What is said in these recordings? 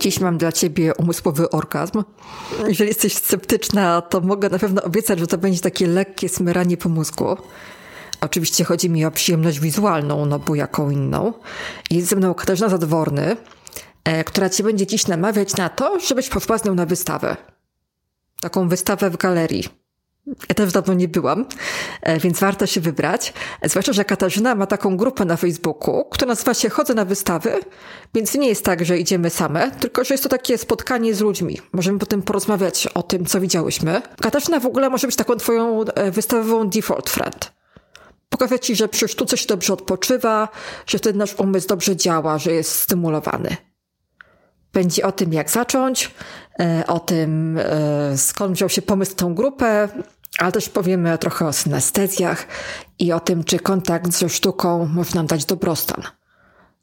Dziś mam dla ciebie umysłowy orgazm. Jeżeli jesteś sceptyczna, to mogę na pewno obiecać, że to będzie takie lekkie smyranie po mózgu. Oczywiście chodzi mi o przyjemność wizualną, no bo jaką inną. Jest ze mną Katarzyna Zadworny, e, która cię będzie dziś namawiać na to, żebyś nią na wystawę. Taką wystawę w galerii. Ja też dawno nie byłam, e, więc warto się wybrać. Zwłaszcza, że Katarzyna ma taką grupę na Facebooku, która nazywa się Chodzę na wystawy, więc nie jest tak, że idziemy same, tylko że jest to takie spotkanie z ludźmi. Możemy potem porozmawiać o tym, co widziałyśmy. Katarzyna w ogóle może być taką twoją e, wystawową default friend. Pokaże ci, że przy sztuce się dobrze odpoczywa, że wtedy nasz umysł dobrze działa, że jest stymulowany. Będzie o tym, jak zacząć, e, o tym, skąd wziął się pomysł tą grupę, ale też powiemy trochę o synestezjach i o tym, czy kontakt ze sztuką może nam dać dobrostan.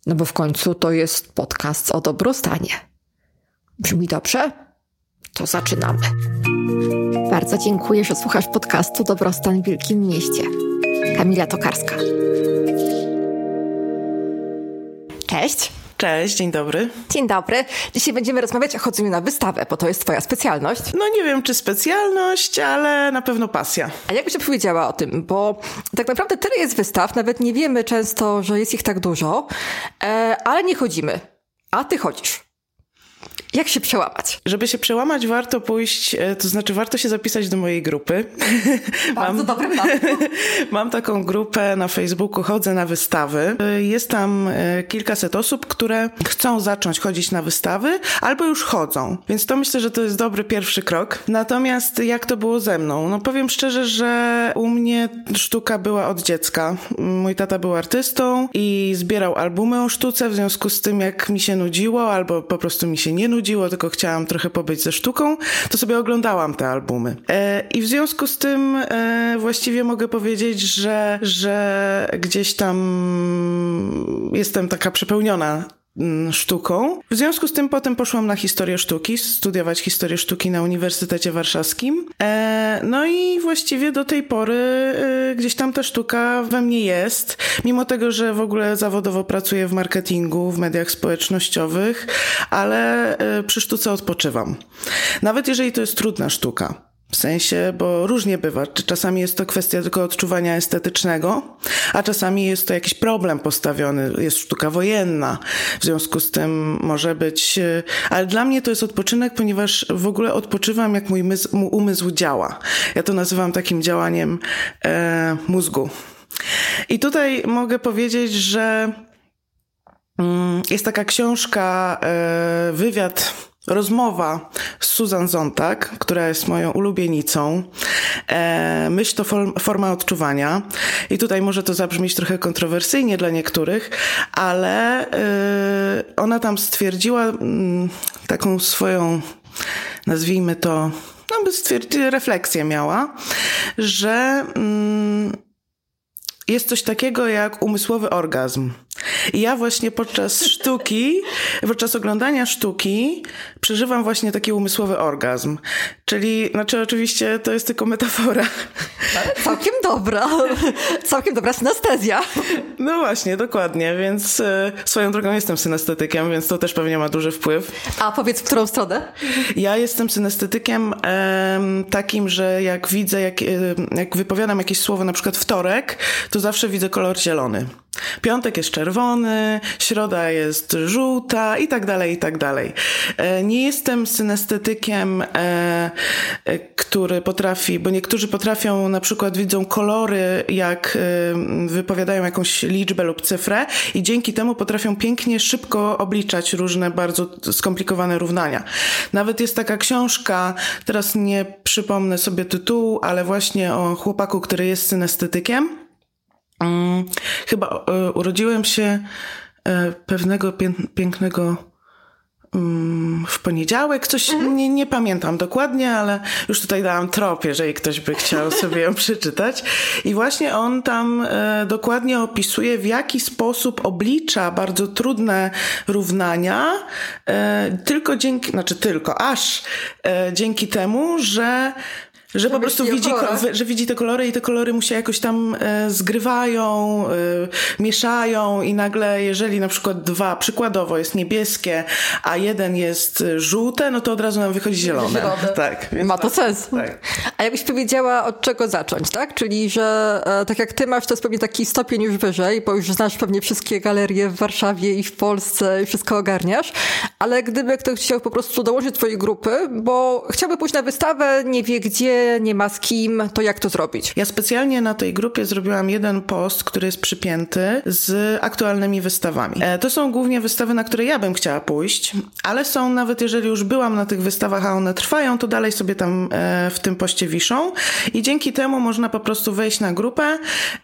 No bo w końcu to jest podcast o dobrostanie. Brzmi dobrze? To zaczynamy. Bardzo dziękuję, że słuchasz podcastu Dobrostan w Wielkim Mieście. Kamila Tokarska. Cześć. Cześć, dzień dobry. Dzień dobry. Dzisiaj będziemy rozmawiać o chodzeniu na wystawę, bo to jest twoja specjalność. No nie wiem, czy specjalność, ale na pewno pasja. A jakbyś opowiedziała o tym? Bo tak naprawdę tyle jest wystaw, nawet nie wiemy często, że jest ich tak dużo, e, ale nie chodzimy. A ty chodzisz. Jak się przełamać? Żeby się przełamać, warto pójść, e, to znaczy warto się zapisać do mojej grupy. Bardzo mam, dobry plan. mam taką grupę na Facebooku, chodzę na wystawy. E, jest tam e, kilkaset osób, które chcą zacząć chodzić na wystawy albo już chodzą. Więc to myślę, że to jest dobry pierwszy krok. Natomiast jak to było ze mną? No powiem szczerze, że u mnie sztuka była od dziecka. Mój tata był artystą i zbierał albumy o sztuce, w związku z tym jak mi się nudziło albo po prostu mi się nie nudziło, nudziło, tylko chciałam trochę pobyć ze sztuką, to sobie oglądałam te albumy. E, I w związku z tym e, właściwie mogę powiedzieć, że, że gdzieś tam jestem taka przepełniona sztuką. W związku z tym potem poszłam na historię sztuki, studiować historię sztuki na Uniwersytecie Warszawskim. E, no i właściwie do tej pory e, gdzieś tam ta sztuka we mnie jest, mimo tego, że w ogóle zawodowo pracuję w marketingu, w mediach społecznościowych, ale e, przy sztuce odpoczywam. Nawet jeżeli to jest trudna sztuka. W sensie, bo różnie bywa. Czasami jest to kwestia tylko odczuwania estetycznego, a czasami jest to jakiś problem postawiony, jest sztuka wojenna. W związku z tym może być. E, ale dla mnie to jest odpoczynek, ponieważ w ogóle odpoczywam, jak mój umysł, działa. Ja to nazywam takim działaniem e, mózgu. I tutaj mogę powiedzieć, że mm, jest taka książka, e, wywiad rozmowa z Susan Zontag, która jest moją ulubienicą. E, myśl to forma odczuwania. I tutaj może to zabrzmieć trochę kontrowersyjnie dla niektórych, ale e, ona tam stwierdziła mm, taką swoją, nazwijmy to, no by stwierdzić, refleksję miała, że mm, jest coś takiego jak umysłowy orgazm. I ja właśnie podczas sztuki, podczas oglądania sztuki przeżywam właśnie taki umysłowy orgazm. Czyli, znaczy oczywiście to jest tylko metafora. całkiem dobra. Całkiem dobra synestezja. No właśnie, dokładnie, więc e, swoją drogą jestem synestetykiem, więc to też pewnie ma duży wpływ. A powiedz, w którą stronę? Ja jestem synestetykiem takim, że jak widzę, jak, e, jak wypowiadam jakieś słowo, na przykład wtorek, to zawsze widzę kolor zielony. Piątek jest czerwony, środa jest żółta i tak dalej, i tak dalej. E, nie jestem synestetykiem, e, e, który potrafi, bo niektórzy potrafią, na przykład widzą kolory, jak wypowiadają jakąś liczbę lub cyfrę i dzięki temu potrafią pięknie, szybko obliczać różne bardzo skomplikowane równania. Nawet jest taka książka, teraz nie przypomnę sobie tytułu, ale właśnie o chłopaku, który jest synestetykiem chyba e, urodziłem się e, pewnego pięknego mm, w poniedziałek, coś mhm. nie, nie pamiętam dokładnie, ale już tutaj dałam trop, jeżeli ktoś by chciał sobie ją przeczytać. I właśnie on tam e, dokładnie opisuje, w jaki sposób oblicza bardzo trudne równania, tylko dzięki, znaczy tylko, aż dzięki temu, że Że po prostu widzi, że widzi te kolory i te kolory mu się jakoś tam e, zgrywają, e, mieszają i nagle, jeżeli na przykład dwa, przykładowo jest niebieskie, a jeden jest żółte, no to od razu nam wychodzi zielone. zielone. Tak. Ma to sens. Tak. A jakbyś powiedziała, od czego zacząć, tak? Czyli, że e, tak jak ty masz, to jest pewnie taki stopień już wyżej, bo już znasz pewnie wszystkie galerie w Warszawie i w Polsce i wszystko ogarniasz, ale gdyby ktoś chciał po prostu dołączyć do twojej grupy, bo chciałby pójść na wystawę, nie wie gdzie, nie ma z kim, to jak to zrobić? Ja specjalnie na tej grupie zrobiłam jeden post, który jest przypięty z aktualnymi wystawami. E, to są głównie wystawy, na które ja bym chciała pójść, ale są nawet jeżeli już byłam na tych wystawach, a one trwają, to dalej sobie tam e, w tym poście wiszą i dzięki temu można po prostu wejść na grupę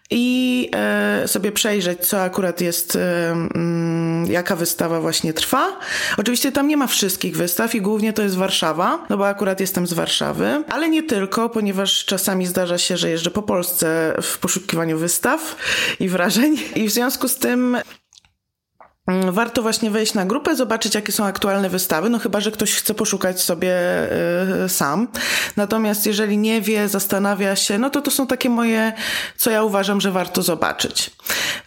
i e, sobie przejrzeć, co akurat jest, mm, jaka wystawa właśnie trwa. Oczywiście tam nie ma wszystkich wystaw i głównie to jest Warszawa, no bo akurat jestem z Warszawy, ale nie tylko tylko, ponieważ czasami zdarza się, że jeżdżę po Polsce w poszukiwaniu wystaw i wrażeń. I w związku z tym Warto właśnie wejść na grupę, zobaczyć, jakie są aktualne wystawy, no chyba, że ktoś chce poszukać sobie y, sam. Natomiast jeżeli nie wie, zastanawia się, no to to są takie moje, co ja uważam, że warto zobaczyć.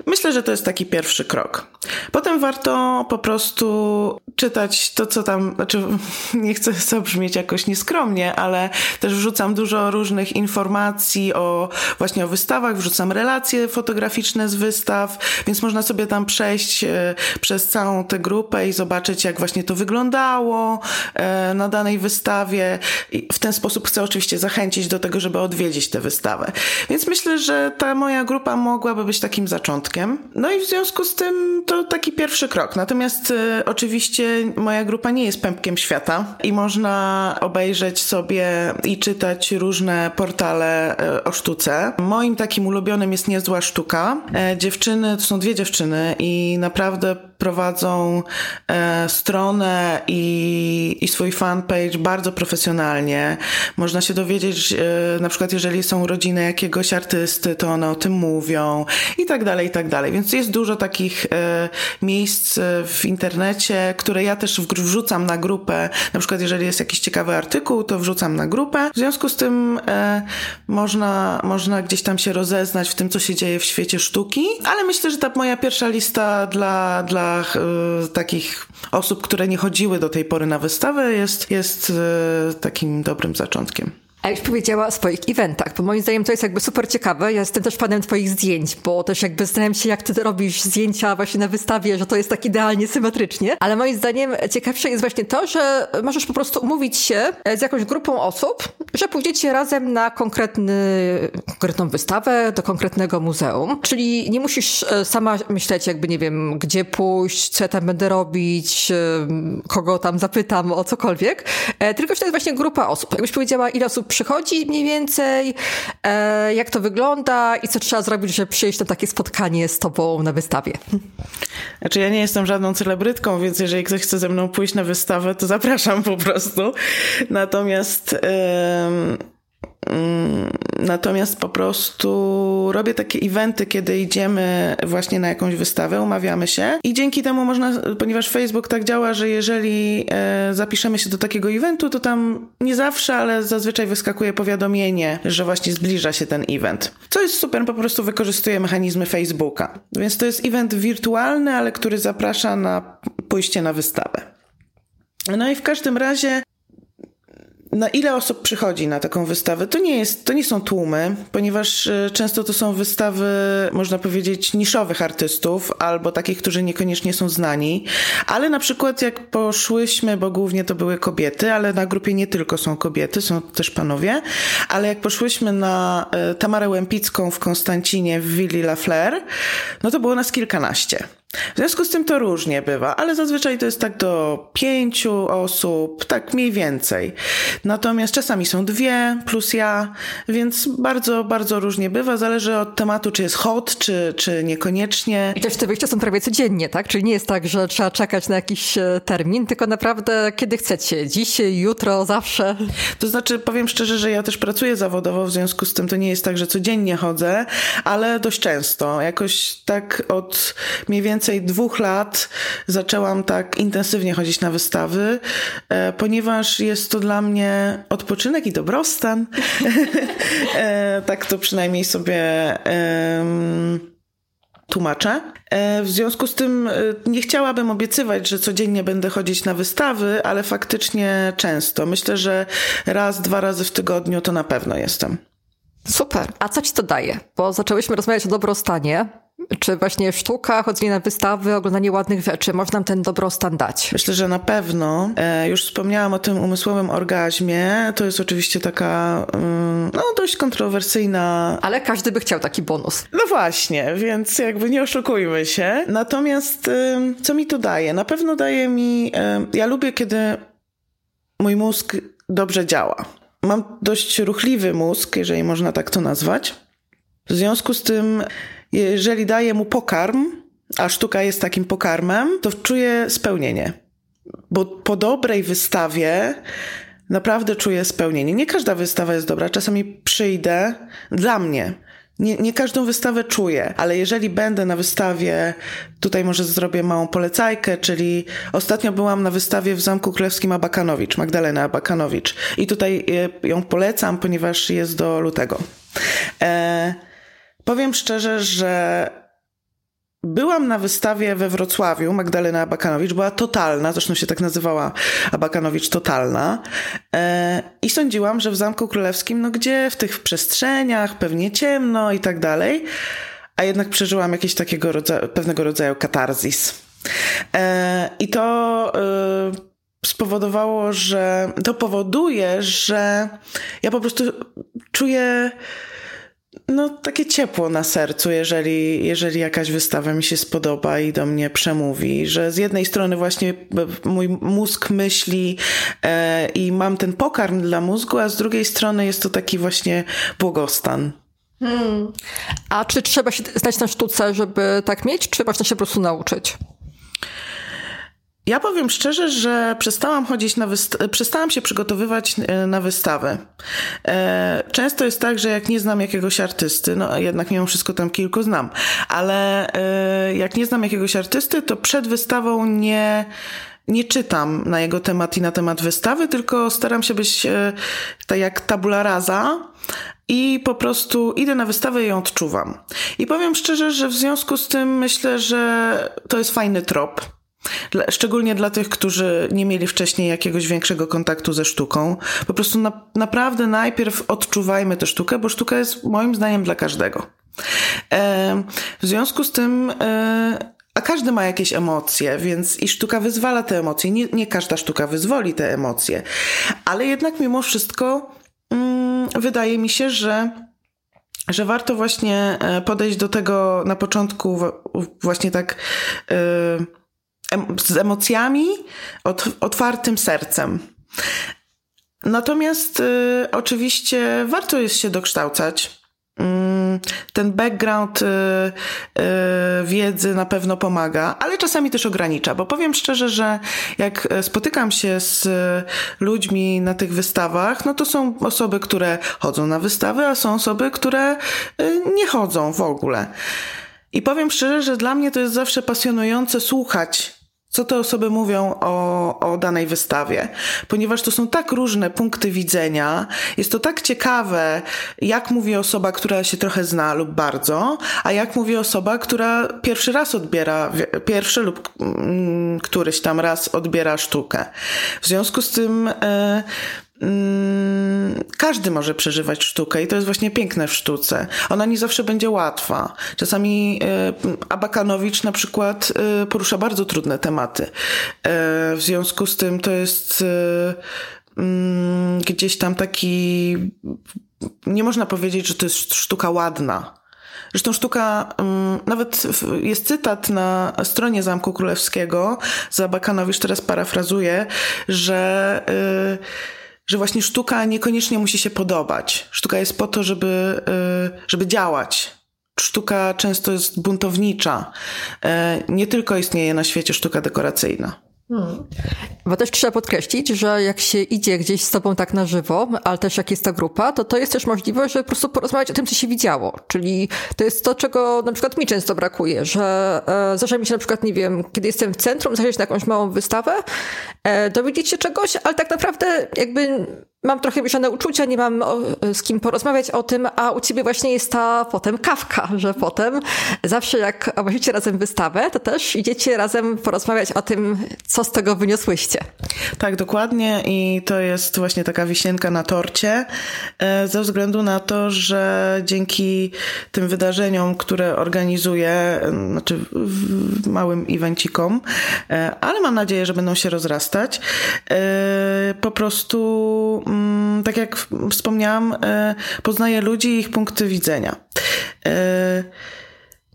Myślę, że to jest taki pierwszy krok. Potem warto po prostu czytać to, co tam, znaczy nie chcę zabrzmieć jakoś nieskromnie, ale też wrzucam dużo różnych informacji o właśnie o wystawach, wrzucam relacje fotograficzne z wystaw, więc można sobie tam przejść e, przez całą tę grupę i zobaczyć, jak właśnie to wyglądało e, na danej wystawie. I w ten sposób chcę oczywiście zachęcić do tego, żeby odwiedzić tę wystawę. Więc myślę, że ta moja grupa mogłaby być takim zaczątkiem. No i w związku z tym to taki pierwszy krok. Natomiast y, oczywiście moja grupa nie jest pępkiem świata i można obejrzeć sobie i czytać różne portale y, o sztuce. Moim takim ulubionym jest Niezła Sztuka. E, dziewczyny, to są dwie dziewczyny i naprawdę semana. Prowadzą e, stronę i, i swój fanpage bardzo profesjonalnie. Można się dowiedzieć, e, na przykład jeżeli są rodziny jakiegoś artysty, to one o tym mówią i tak dalej, i tak dalej. Więc jest dużo takich e, miejsc w internecie, które ja też wrzucam na grupę. Na przykład jeżeli jest jakiś ciekawy artykuł, to wrzucam na grupę. W związku z tym można, można gdzieś tam się rozeznać w tym, co się dzieje w świecie sztuki, ale myślę, że ta moja pierwsza lista dla, dla y, takich osób, które nie chodziły do tej pory na wystawę, jest, jest y, takim dobrym zaczątkiem. A już powiedziała o swoich eventach, bo moim zdaniem to jest jakby super ciekawe. Ja jestem też fanem twoich zdjęć, bo też jakby zastanawiam się, jak ty robisz zdjęcia właśnie na wystawie, że to jest tak idealnie symetrycznie. Ale moim zdaniem ciekawsze jest właśnie to, że możesz po prostu umówić się z jakąś grupą osób, że pójdziecie razem na konkretny, konkretną wystawę do konkretnego muzeum. Czyli nie musisz e, sama myśleć jakby, nie wiem, gdzie pójść, co ja tam będę robić, e, kogo tam zapytam o cokolwiek, e, tylko że to jest właśnie grupa osób. Jakbyś powiedziała, ile osób przychodzi mniej więcej, e, jak to wygląda i co trzeba zrobić, żeby przyjść na takie spotkanie z tobą na wystawie. Znaczy ja nie jestem żadną celebrytką, więc jeżeli ktoś chce ze mną pójść na wystawę, to zapraszam po prostu. Natomiast... Yy natomiast po prostu robię takie eventy, kiedy idziemy właśnie na jakąś wystawę, umawiamy się i dzięki temu można, ponieważ Facebook tak działa, że jeżeli e, zapiszemy się do takiego eventu, to tam nie zawsze, ale zazwyczaj wyskakuje powiadomienie, że właśnie zbliża się ten event. Co jest super, po prostu wykorzystuję mechanizmy Facebooka. Więc to jest event wirtualny, ale który zaprasza na pójście na wystawę. No i w każdym razie na ile osób przychodzi na taką wystawę? To nie, jest, to nie są tłumy, ponieważ e, często to są wystawy, można powiedzieć, niszowych artystów albo takich, którzy niekoniecznie są znani. Ale na przykład jak poszłyśmy, bo głównie to były kobiety, ale na grupie nie tylko są kobiety, są też panowie, ale jak poszłyśmy na e, Tamarę Łempicką w Konstancinie w Willi La Fleur, no to było nas kilkanaście. W związku z tym to różnie bywa, ale zazwyczaj to jest tak do pięciu osób, tak mniej więcej. Natomiast czasami są dwie plus ja, więc bardzo, bardzo różnie bywa. Zależy od tematu, czy jest hot, czy, czy niekoniecznie. I też te wyjścia są prawie codziennie, tak? Czyli nie jest tak, że trzeba czekać na jakiś e, termin, tylko naprawdę kiedy chcecie. Dzisiaj, jutro, zawsze. To znaczy, powiem szczerze, że ja też pracuję zawodowo, w związku z tym to nie jest tak, że codziennie chodzę, ale dość często. Jakoś tak od mniej więcej więcej dwóch lat zaczęłam tak intensywnie chodzić na wystawy, e, ponieważ jest to dla mnie odpoczynek i dobrostan. E, tak to przynajmniej sobie tłumaczę. E, w związku z tym nie chciałabym obiecywać, że codziennie będę chodzić na wystawy, ale faktycznie często. Myślę, że raz, dwa razy w tygodniu to na pewno jestem. Super. A co ci to daje? Bo zaczęłyśmy rozmawiać o dobrostanie. Czy właśnie sztuka, chodzenie na wystawy, oglądanie ładnych rzeczy może nam ten dobrostan dać? Myślę, że na pewno. E, już wspomniałam o tym umysłowym orgazmie. To jest oczywiście taka mm, no, dość kontrowersyjna. Ale każdy by chciał taki bonus. No właśnie, więc jakby nie oszukujmy się. Natomiast co mi to daje? Na pewno daje mi. Ja lubię, kiedy mój mózg dobrze działa. Mam dość ruchliwy mózg, jeżeli można tak to nazwać. W związku z tym, jeżeli daję mu pokarm, a sztuka jest takim pokarmem, to czuję spełnienie. Bo po dobrej wystawie naprawdę czuję spełnienie. Nie każda wystawa jest dobra. Czasami przyjdę dla mnie nie, nie każdą wystawę czuję, ale jeżeli będę na wystawie, tutaj może zrobię małą polecajkę, czyli ostatnio byłam na wystawie w Zamku Królewskim Abakanowicz, Magdalena Abakanowicz. I tutaj e, ją polecam, ponieważ jest do lutego. E, powiem szczerze, że Byłam na wystawie we Wrocławiu, Magdalena Abakanowicz, była totalna, zresztą się tak nazywała Abakanowicz Totalna. E, I sądziłam, że w Zamku Królewskim, no gdzie w tych przestrzeniach, pewnie ciemno i tak dalej, a jednak przeżyłam jakiś takiego rodzaju, pewnego rodzaju katarzis. E, I to e, spowodowało, że to powoduje, że ja po prostu czuję no, takie ciepło na sercu, jeżeli, jeżeli jakaś wystawa mi się spodoba i do mnie przemówi, że z jednej strony właśnie mój mózg myśli e, i mam ten pokarm dla mózgu, a z drugiej strony jest to taki właśnie błogostan. Hmm. A czy trzeba się znać na sztuce, żeby tak mieć, czy można się po prostu nauczyć? Ja powiem szczerze, że przestałam chodzić na wyst- przestałam się przygotowywać e, na wystawę. E, często jest tak, że jak nie znam jakiegoś artysty, no jednak mimo wszystko tam kilku znam, ale e, jak nie znam jakiegoś artysty, to przed wystawą nie nie czytam na jego temat i na temat wystawy, tylko staram się być tak jak tabula rasa i po prostu idę na wystawę i ją odczuwam. I powiem szczerze, że w związku z tym myślę, że to jest fajny trop Szczególnie dla tych, którzy nie mieli wcześniej jakiegoś większego kontaktu ze sztuką. Po prostu na, naprawdę najpierw odczuwajmy tę sztukę, bo sztuka jest moim zdaniem dla każdego. E, w związku z tym, e, a każdy ma jakieś emocje, więc i sztuka wyzwala te emocje. Nie, nie każda sztuka wyzwoli te emocje, ale jednak mimo wszystko mm, wydaje mi się, że że warto właśnie e, podejść do tego na początku właśnie tak e, z emocjami, otwartym sercem. Natomiast y, oczywiście warto jest się dokształcać. Mm, ten background y, y, wiedzy na pewno pomaga, ale czasami też ogranicza, bo powiem szczerze, że jak spotykam się z ludźmi na tych wystawach, no to są osoby, które chodzą na wystawy, a są osoby, które y, nie chodzą w ogóle. I powiem szczerze, że dla mnie to jest zawsze pasjonujące słuchać co te osoby mówią o, o danej wystawie, ponieważ to są tak różne punkty widzenia, jest to tak ciekawe, jak mówi osoba, która się trochę zna lub bardzo, a jak mówi osoba, która pierwszy raz odbiera, pierwszy lub mm, któryś tam raz odbiera sztukę. W związku z tym, e, każdy może przeżywać sztukę i to jest właśnie piękne w sztuce. Ona nie zawsze będzie łatwa. Czasami y, Abakanowicz na przykład y, porusza bardzo trudne tematy. Y, w związku z tym to jest mm, gdzieś tam taki. Nie można powiedzieć, że to jest sztuka ładna. Zresztą sztuka, mm, nawet jest cytat na stronie Zamku Królewskiego, za Bakanowicz teraz parafrazuję, że że właśnie sztuka niekoniecznie musi się podobać. Sztuka jest po to, żeby, y, żeby działać. Sztuka często jest buntownicza. E, nie tylko istnieje na świecie sztuka dekoracyjna. Hmm. Bo też trzeba podkreślić, że jak się idzie gdzieś z tobą tak na żywo, ale też jak jest ta grupa, to to jest też możliwość, żeby po prostu porozmawiać o tym, co się widziało. Czyli to jest to, czego na przykład mi często brakuje, że e, zdarza mi się na przykład, nie wiem, kiedy jestem w centrum, zajrzeć na jakąś małą wystawę, e, dowiedzieć się czegoś, ale tak naprawdę jakby mam trochę mieszane uczucia, nie mam o, z kim porozmawiać o tym, a u ciebie właśnie jest ta potem kawka, że potem zawsze jak obejrzycie razem wystawę, to też idziecie razem porozmawiać o tym, co z tego wyniosłyście. Tak, dokładnie i to jest właśnie taka wisienka na torcie, e, ze względu na to, że dzięki tym wydarzeniom, które organizuję, e, znaczy małym evencikom, e, ale mam nadzieję, że będą się rozrastać, po prostu mm, tak jak wspomniałam, poznaję ludzi i ich punkty widzenia.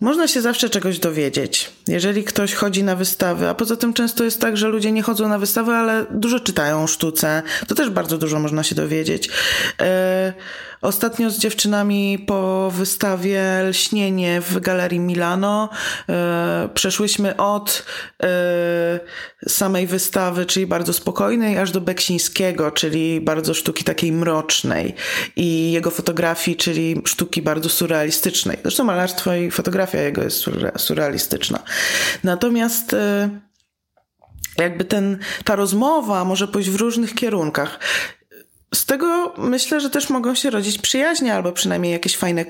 Można się zawsze czegoś dowiedzieć. Jeżeli ktoś chodzi na wystawy, a poza tym często jest tak, że ludzie nie chodzą na wystawy, ale dużo czytają sztuce, to też bardzo dużo można się dowiedzieć. Yy, Ostatnio z dziewczynami po wystawie Lśnienie w Galerii Milano e, przeszłyśmy od e, samej wystawy, czyli bardzo spokojnej, aż do Beksińskiego, czyli bardzo sztuki takiej mrocznej i jego fotografii, czyli sztuki bardzo surrealistycznej. Zresztą malarstwo i fotografia jego jest surrealistyczna. Natomiast e, jakby ten, ta rozmowa może pójść w różnych kierunkach. Z tego myślę, że też mogą się rodzić przyjaźnie albo przynajmniej jakieś fajne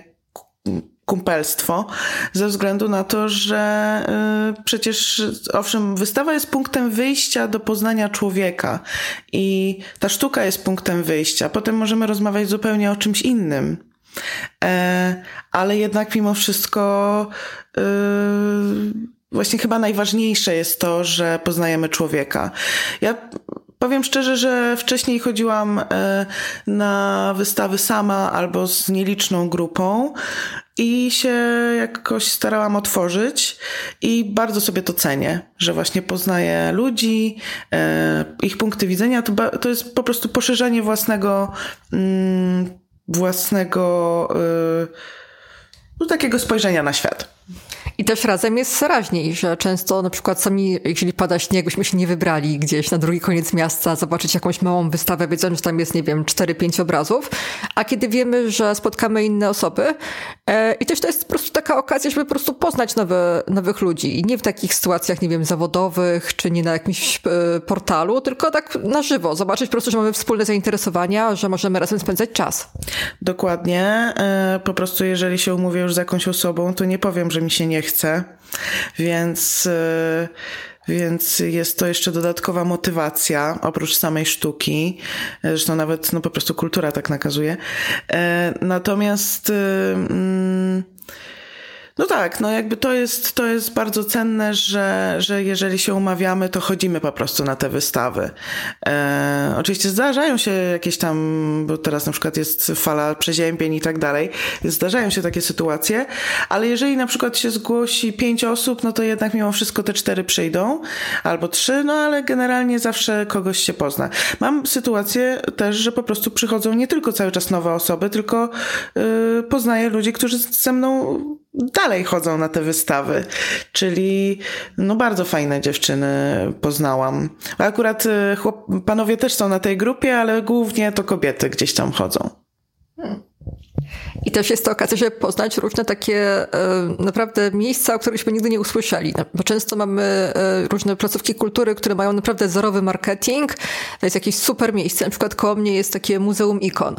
kumpelstwo, ze względu na to, że y, przecież owszem, wystawa jest punktem wyjścia do poznania człowieka i ta sztuka jest punktem wyjścia. Potem możemy rozmawiać zupełnie o czymś innym. E, ale jednak mimo wszystko y, właśnie chyba najważniejsze jest to, że poznajemy człowieka. Ja Powiem szczerze, że wcześniej chodziłam e, na wystawy sama albo z nieliczną grupą i się jakoś starałam otworzyć i bardzo sobie to cenię, że właśnie poznaję ludzi, e, ich punkty widzenia. To, to jest po prostu poszerzanie własnego, mm, własnego, e, no, takiego spojrzenia na świat. I też razem jest raźniej, że często na przykład sami, jeżeli pada śnieg, byśmy się nie wybrali gdzieś na drugi koniec miasta, zobaczyć jakąś małą wystawę, wiedząc, że tam jest, nie wiem, 4-5 obrazów, a kiedy wiemy, że spotkamy inne osoby e, i też to jest po prostu taka okazja, żeby po prostu poznać nowe, nowych ludzi i nie w takich sytuacjach, nie wiem, zawodowych, czy nie na jakimś e, portalu, tylko tak na żywo, zobaczyć po prostu, że mamy wspólne zainteresowania, że możemy razem spędzać czas. Dokładnie. E, po prostu jeżeli się umówię już z jakąś osobą, to nie powiem, że mi się nie chce chcę, więc, y, więc jest to jeszcze dodatkowa motywacja oprócz samej sztuki. Zresztą nawet no, po prostu kultura tak nakazuje. E, natomiast y, mm, no tak, no jakby to jest, to jest bardzo cenne, że, że jeżeli się umawiamy, to chodzimy po prostu na te wystawy. E, oczywiście zdarzają się jakieś tam, bo teraz na przykład jest fala przeziębień i tak dalej, zdarzają się takie sytuacje, ale jeżeli na przykład się zgłosi pięć osób, no to jednak mimo wszystko te cztery przyjdą, albo trzy, no ale generalnie zawsze kogoś się pozna. Mam sytuację też, że po prostu przychodzą nie tylko cały czas nowe osoby, tylko yy, poznaję ludzi, którzy ze mną dalej chodzą na te wystawy. Czyli no bardzo fajne dziewczyny poznałam. Akurat y, chłop, panowie też są na tej grupie, ale głównie to kobiety gdzieś tam chodzą. Hmm. I też jest to okazja, żeby poznać różne takie e, naprawdę miejsca, o którychśmy nigdy nie usłyszeli. No, bo często mamy e, różne placówki kultury, które mają naprawdę zerowy marketing. To jest jakieś super miejsce. Na przykład koło mnie jest takie Muzeum Ikon,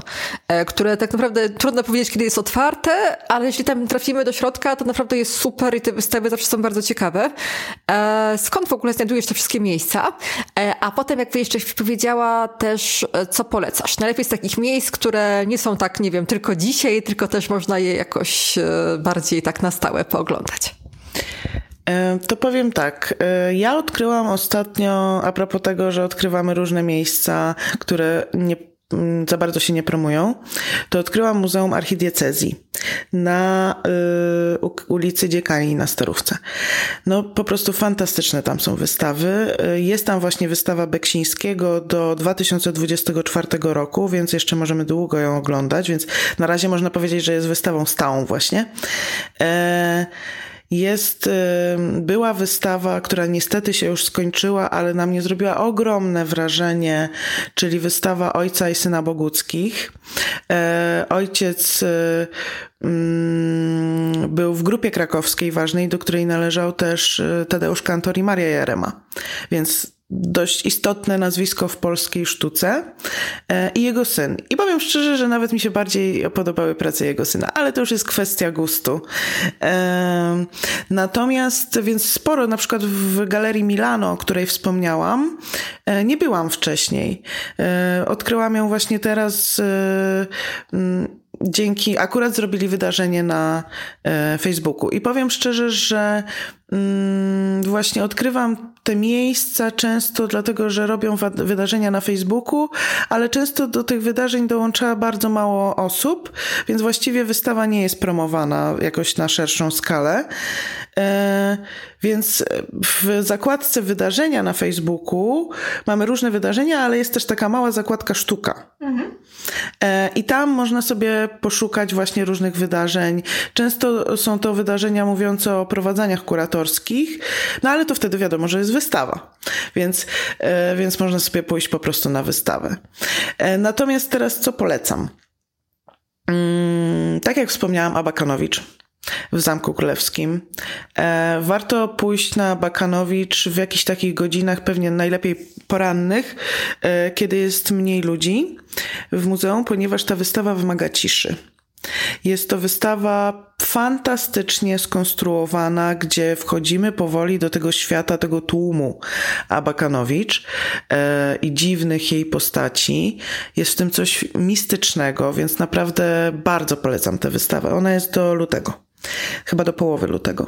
e, które tak naprawdę trudno powiedzieć, kiedy jest otwarte, ale jeśli tam trafimy do środka, to naprawdę jest super i te wystawy zawsze są bardzo ciekawe. Skąd w ogóle znajdujesz te wszystkie miejsca? A potem, jakby jeszcze powiedziała też, co polecasz. Najlepiej z takich miejsc, które nie są tak, nie wiem, tylko dzisiaj, tylko też można je jakoś e, bardziej tak na stałe pooglądać. E, to powiem tak. E, ja odkryłam ostatnio, a propos tego, że odkrywamy różne miejsca, które nie za bardzo się nie promują, to odkryłam Muzeum Archidiecezji na y, ulicy Dziekani na Starówce. No po prostu fantastyczne tam są wystawy. Y, jest tam właśnie wystawa Beksińskiego do 2024 roku, więc jeszcze możemy długo ją oglądać, więc na razie można powiedzieć, że jest wystawą stałą właśnie. Y, jest, była wystawa, która niestety się już skończyła, ale na mnie zrobiła ogromne wrażenie, czyli wystawa Ojca i Syna Boguckich. E, ojciec mm, był w grupie krakowskiej ważnej, do której należał też e, Tadeusz Kantor i Maria Jarema. Więc dość istotne nazwisko w polskiej sztuce e, i jego syn. I powiem szczerze, że nawet mi się bardziej podobały prace jego syna, ale to już jest kwestia gustu. E, natomiast, więc sporo, na przykład w Galerii Milano, o której wspomniałam, e, nie byłam wcześniej. Odkryłam ją właśnie teraz dzięki, akurat zrobili wydarzenie na Facebooku. I powiem szczerze, że właśnie odkrywam te miejsca często dlatego, że robią wydarzenia na Facebooku, ale często do tych wydarzeń dołącza bardzo mało osób, więc właściwie wystawa nie jest promowana jakoś na szerszą skalę. E, więc w zakładce wydarzenia na Facebooku mamy różne wydarzenia, ale jest też taka mała zakładka sztuka. Mhm. E, I tam można sobie poszukać właśnie różnych wydarzeń. Często są to wydarzenia mówiące o prowadzeniach kuratorskich, no ale to wtedy wiadomo, że jest wystawa, więc, e, więc można sobie pójść po prostu na wystawę. Natomiast teraz co polecam? Mm, tak jak wspomniałam, Abakanowicz w Zamku Królewskim. E, warto pójść na Bakanowicz w jakichś takich godzinach, pewnie najlepiej porannych, e, kiedy jest mniej ludzi w muzeum, ponieważ ta wystawa wymaga ciszy. Jest to wystawa fantastycznie skonstruowana, gdzie wchodzimy powoli do tego świata, tego tłumu Abakanowicz e, i dziwnych jej postaci. Jest w tym coś mistycznego, więc naprawdę bardzo polecam tę wystawę. Ona jest do lutego. Chyba do połowy lutego.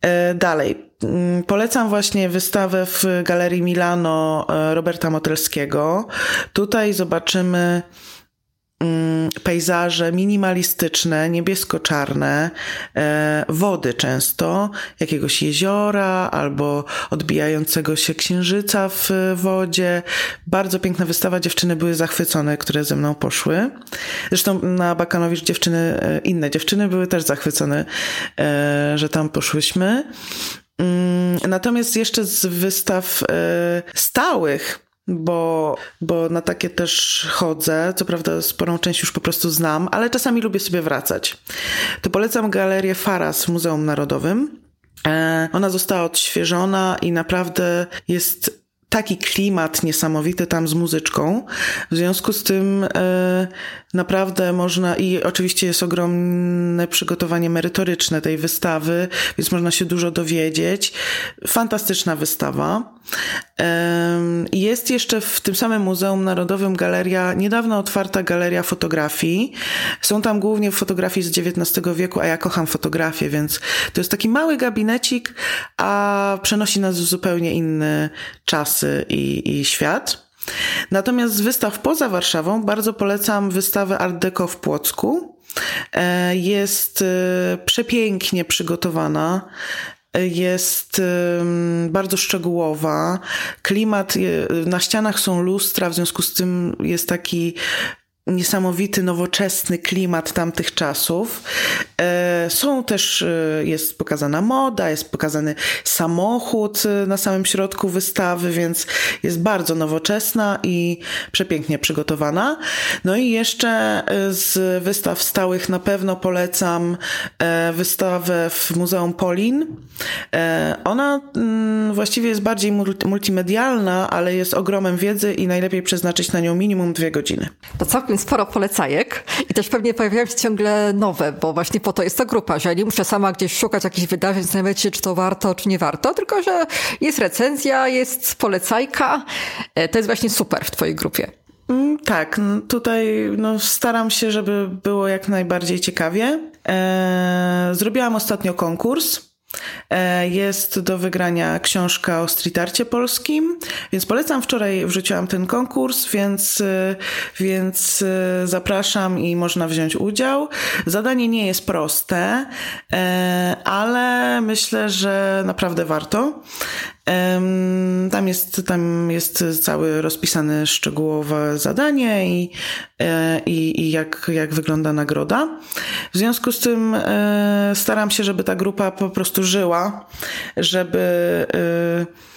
E, dalej. Mm, polecam właśnie wystawę w Galerii Milano e, Roberta Motelskiego. Tutaj zobaczymy pejzaże minimalistyczne, niebiesko-czarne, e, wody często, jakiegoś jeziora albo odbijającego się księżyca w wodzie. Bardzo piękna wystawa, dziewczyny były zachwycone, które ze mną poszły. Zresztą na Bakanowicz dziewczyny, e, inne dziewczyny były też zachwycone, e, że tam poszłyśmy. Mm, natomiast jeszcze z wystaw stałych, bo, bo na takie też chodzę. Co prawda, sporą część już po prostu znam, ale czasami lubię sobie wracać. To polecam galerię Faras w Muzeum Narodowym. E, ona została odświeżona i naprawdę jest taki klimat niesamowity tam z muzyczką. W związku z tym e, naprawdę można i oczywiście jest ogromne przygotowanie merytoryczne tej wystawy, więc można się dużo dowiedzieć. Fantastyczna wystawa. Jest jeszcze w tym samym Muzeum Narodowym galeria, niedawno otwarta galeria fotografii. Są tam głównie fotografii z XIX wieku, a ja kocham fotografię, więc to jest taki mały gabinecik, a przenosi nas w zupełnie inne czasy i, i świat. Natomiast z wystaw poza Warszawą bardzo polecam wystawę Art Deco w Płocku. E, jest e, przepięknie przygotowana jest bardzo szczegółowa. Klimat, na ścianach są lustra, w związku z tym jest taki niesamowity, nowoczesny klimat tamtych czasów. E, są też, e, jest pokazana moda, jest pokazany samochód e, na samym środku wystawy, więc jest bardzo nowoczesna i przepięknie przygotowana. No i jeszcze z wystaw stałych na pewno polecam wystawę w Muzeum Polin. Ona mm, właściwie jest bardziej multimedialna, ale jest ogromem wiedzy i najlepiej przeznaczyć na nią minimum dwie godziny. To całkiem sporo polecajek i też pewnie pojawiają się ciągle nowe, bo właśnie po to jest to grupa, że ja nie muszę sama gdzieś szukać jakichś wydarzeń, zastanawiać się, czy to warto, czy nie warto, tylko że jest recenzja, jest polecajka. E, to jest właśnie super w twojej grupie. Mm, tak, tutaj no, staram się, żeby było jak najbardziej ciekawie. Eee, zrobiłam ostatnio konkurs jest do wygrania książka o street arcie polskim, więc polecam. Wczoraj wrzuciłam ten konkurs, więc, e, więc e, zapraszam i można wziąć udział. Zadanie nie jest proste, ale myślę, że naprawdę warto. Tam jest, tam jest całe rozpisane szczegółowe zadanie i, e, i, i jak, jak wygląda nagroda. W związku z tym e, staram się, żeby ta grupa po prostu żyła, żeby e,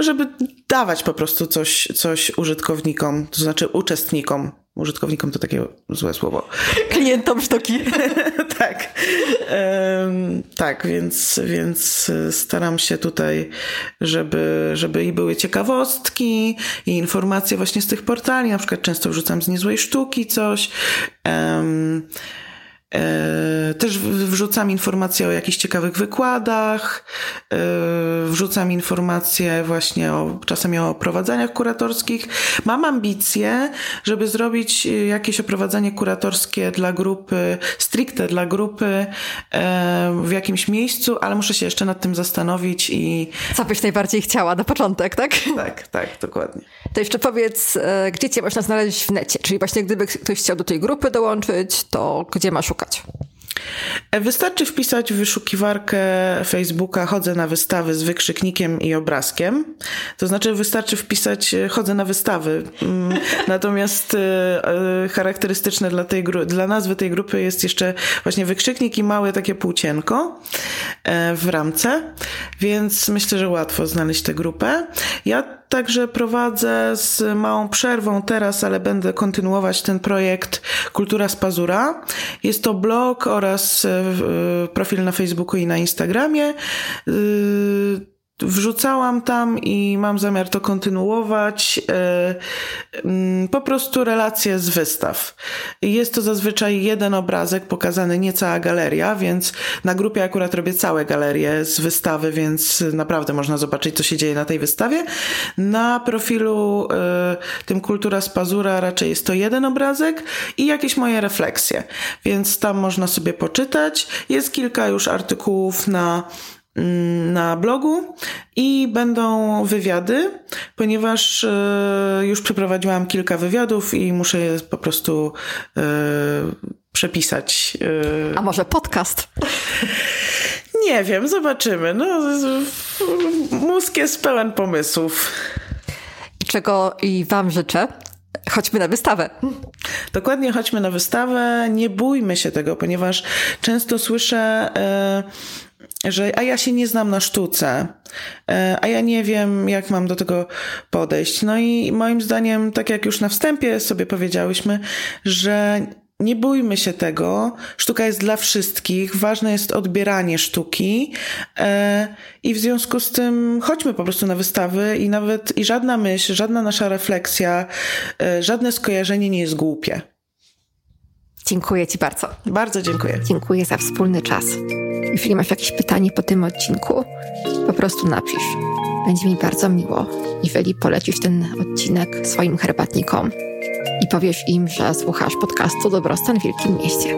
żeby dawać po prostu coś, coś użytkownikom, to znaczy uczestnikom Użytkownikom to takie złe słowo. Klientom sztuki. tak. Um, tak, więc, więc staram się tutaj, żeby, żeby i były ciekawostki, i informacje właśnie z tych portali. Na przykład często wrzucam z niezłej sztuki coś. Um, też wrzucam informacje o jakichś ciekawych wykładach, e, wrzucam informacje właśnie o, czasami o oprowadzaniach kuratorskich. Mam ambicje, żeby zrobić jakieś oprowadzanie kuratorskie dla grupy, stricte dla grupy e, w jakimś miejscu, ale muszę się jeszcze nad tym zastanowić i... Co byś najbardziej chciała na początek, tak? Tak, tak, dokładnie. To jeszcze powiedz, gdzie cię można znaleźć w necie? Czyli właśnie gdyby ktoś chciał do tej grupy dołączyć, to gdzie ma szukać? Szukać? Wystarczy wpisać w wyszukiwarkę Facebooka chodzę na wystawy z wykrzyknikiem i obrazkiem. To znaczy wystarczy wpisać e, chodzę na wystawy. Mm, natomiast e, e, charakterystyczne dla, tej, dla nazwy tej grupy jest jeszcze właśnie wykrzyknik i małe takie płócienko w ramce, więc myślę, że łatwo znaleźć tę grupę. Ja Także prowadzę z małą przerwą teraz, ale będę kontynuować ten projekt Kultura z Pazura. Jest to blog oraz e, profil na Facebooku i na Instagramie. Wrzucałam tam i mam zamiar to kontynuować. E, mm, po prostu relacje z wystaw. Jest to zazwyczaj jeden obrazek pokazany, nie cała galeria, więc na grupie akurat robię całe galerie z wystawy, więc naprawdę można zobaczyć, co się dzieje na tej wystawie. Na profilu e, tym Kultura z Pazura raczej jest to jeden obrazek i jakieś moje refleksje, więc tam można sobie poczytać. Jest kilka już artykułów na na blogu i będą wywiady, ponieważ e, już przeprowadziłam kilka wywiadów i muszę je po prostu e, przepisać. E. A może podcast? Nie wiem, zobaczymy. No, mózg jest pełen pomysłów. Czego i Wam życzę. Chodźmy na wystawę. Dokładnie, chodźmy na wystawę. Nie bójmy się tego, ponieważ często słyszę że a ja się nie znam na sztuce, e, a ja nie wiem, jak mam do tego podejść. No i moim zdaniem, tak jak już na wstępie sobie powiedziałyśmy, że nie bójmy się tego. Sztuka jest dla wszystkich. Ważne jest odbieranie sztuki. E, I w związku z tym chodźmy po prostu na wystawy i nawet i żadna myśl, żadna nasza refleksja, e, żadne skojarzenie nie jest głupie. Dziękuję Ci bardzo. Bardzo dziękuję. Dziękuję za wspólny czas. Jeśli masz jakieś pytanie po tym odcinku, po prostu napisz. Będzie mi bardzo miło, jeżeli polecisz ten odcinek swoim herbatnikom i powiesz im, że słuchasz podcastu Dobrostan w Wielkim Mieście.